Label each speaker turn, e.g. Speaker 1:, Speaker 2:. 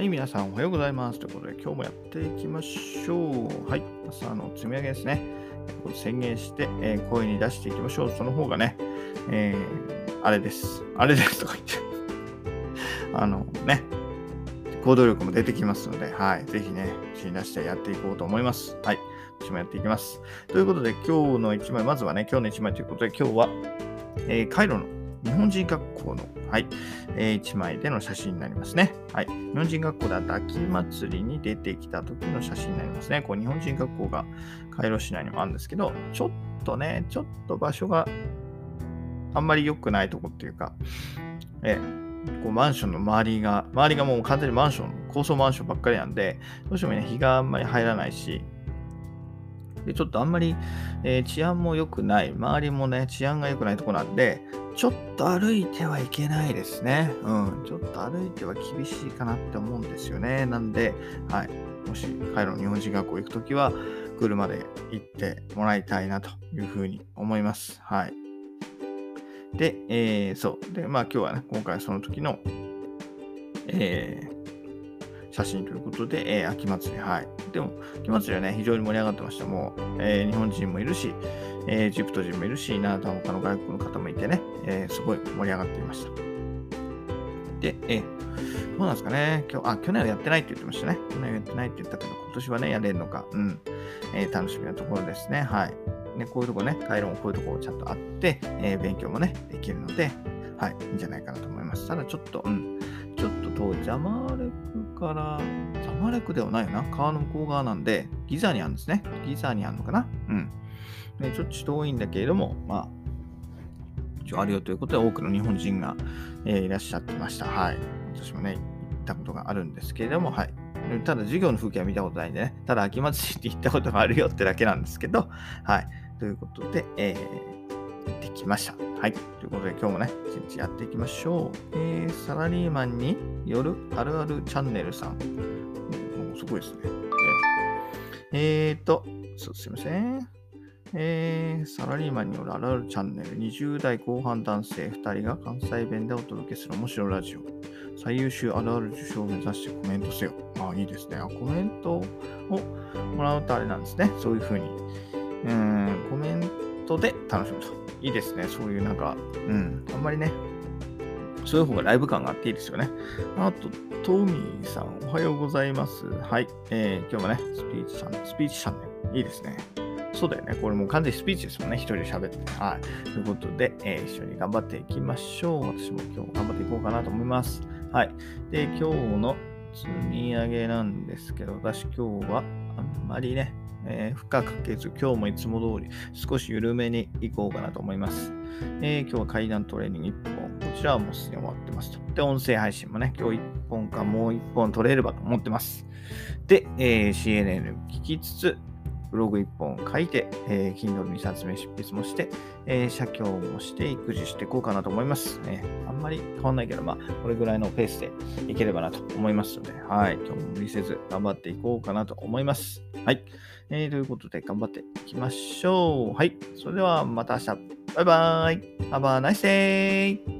Speaker 1: はい、皆さんおはようございます。ということで、今日もやっていきましょう。はい、朝の積み上げですね。宣言して、えー、声に出していきましょう。その方がね、えー、あれです。あれですとか言って。あのね、行動力も出てきますので、はい、ぜひね、口に出してやっていこうと思います。はい、私もやっていきます。ということで、今日の1枚、まずはね、今日の1枚ということで、今日は、えー、カイロの日本人学校の、はい、えー、1枚での写真になりますね。はい。日本人学校であった秋祭りに出てきた時の写真になりますね。こう日本人学校がカイロ市内にもあるんですけど、ちょっとね、ちょっと場所があんまり良くないとこっていうか、えー、こうマンションの周りが、周りがもう完全にマンション、高層マンションばっかりなんで、どうしてもね、日があんまり入らないし、でちょっとあんまり、えー、治安も良くない、周りもね、治安が良くないとこなんで、ちょっと歩いてはいけないですね。うん。ちょっと歩いては厳しいかなって思うんですよね。なんで、はい。もし、カイロの日本人学校行くときは、車で行ってもらいたいなというふうに思います。はい。で、えー、そう。で、まあ今日はね、今回その時の、えー、写真ということで、えー、秋祭り、はい。でも、秋祭りはね、非常に盛り上がってました。もう、えー、日本人もいるし、えー、エジプト人もいるし、な他の外国の方もいてね、えー、すごい盛り上がっていました。で、えー、どうなんですかね。今日、あ、去年はやってないって言ってましたね。去年はやってないって言ったけど、今年はね、やれるのか、うん、えー、楽しみなところですね。はい。ね、こういうとこね、回路もこういうとこちゃんとあって、えー、勉強もね、できるので、はい、いいんじゃないかなと思います。ただちょっと、うん、ちょっと遠い。ジャマーレクから、ジャマレクではないよな。川の向こう側なんで、ギザにあるんですね。ギザにあるのかなうん。ね、ちょっと遠いんだけれども、まあ、一応あるよということで、多くの日本人が、えー、いらっしゃってました。はい。私もね、行ったことがあるんですけれども、はい。ただ、授業の風景は見たことないんでね、ただ、秋祭りって行ったことがあるよってだけなんですけど、はい。ということで、えー、ってきました。はい。ということで、今日もね、一日やっていきましょう。えー、サラリーマンによるあるあるチャンネルさん。もうすごいですね。えー、と、そうすいません。えー、サラリーマンによるあるあるチャンネル。20代後半男性2人が関西弁でお届けする面白ラジオ。最優秀あるある受賞を目指してコメントせよ。あ、いいですね。コメントをもらうとあれなんですね。そういうふうに。うん、コメントで楽しむと。いいですね。そういうなんか、うん、あんまりね、そういう方がライブ感があっていいですよね。あと、トミーさん、おはようございます。はい。えー、今日もね、スピーチチャンネル、スピーチチャンネル、いいですね。そうだよね。これもう完全にスピーチですもんね。一人で喋って。はい。ということで、えー、一緒に頑張っていきましょう。私も今日頑張っていこうかなと思います。はい。で、今日の積み上げなんですけど、私今日はあんまりね、えー、深くかけず、今日もいつも通り少し緩めに行こうかなと思います。えー、今日は階段トレーニング1本。こちらはもうすでに終わってますと。で、音声配信もね、今日1本かもう1本取れればと思ってます。で、えー、CNN 聞きつつ、ブログ1本書いて、えー、Kindle 2冊目執筆もして、えー、写経もして育児していこうかなと思います。ね、あんまり変わんないけど、まあ、これぐらいのペースでいければなと思いますので、はい、今日も無理せず頑張っていこうかなと思います。はい。えー、ということで、頑張っていきましょう。はい。それではまた明日。バイバーイ。Have a nice day!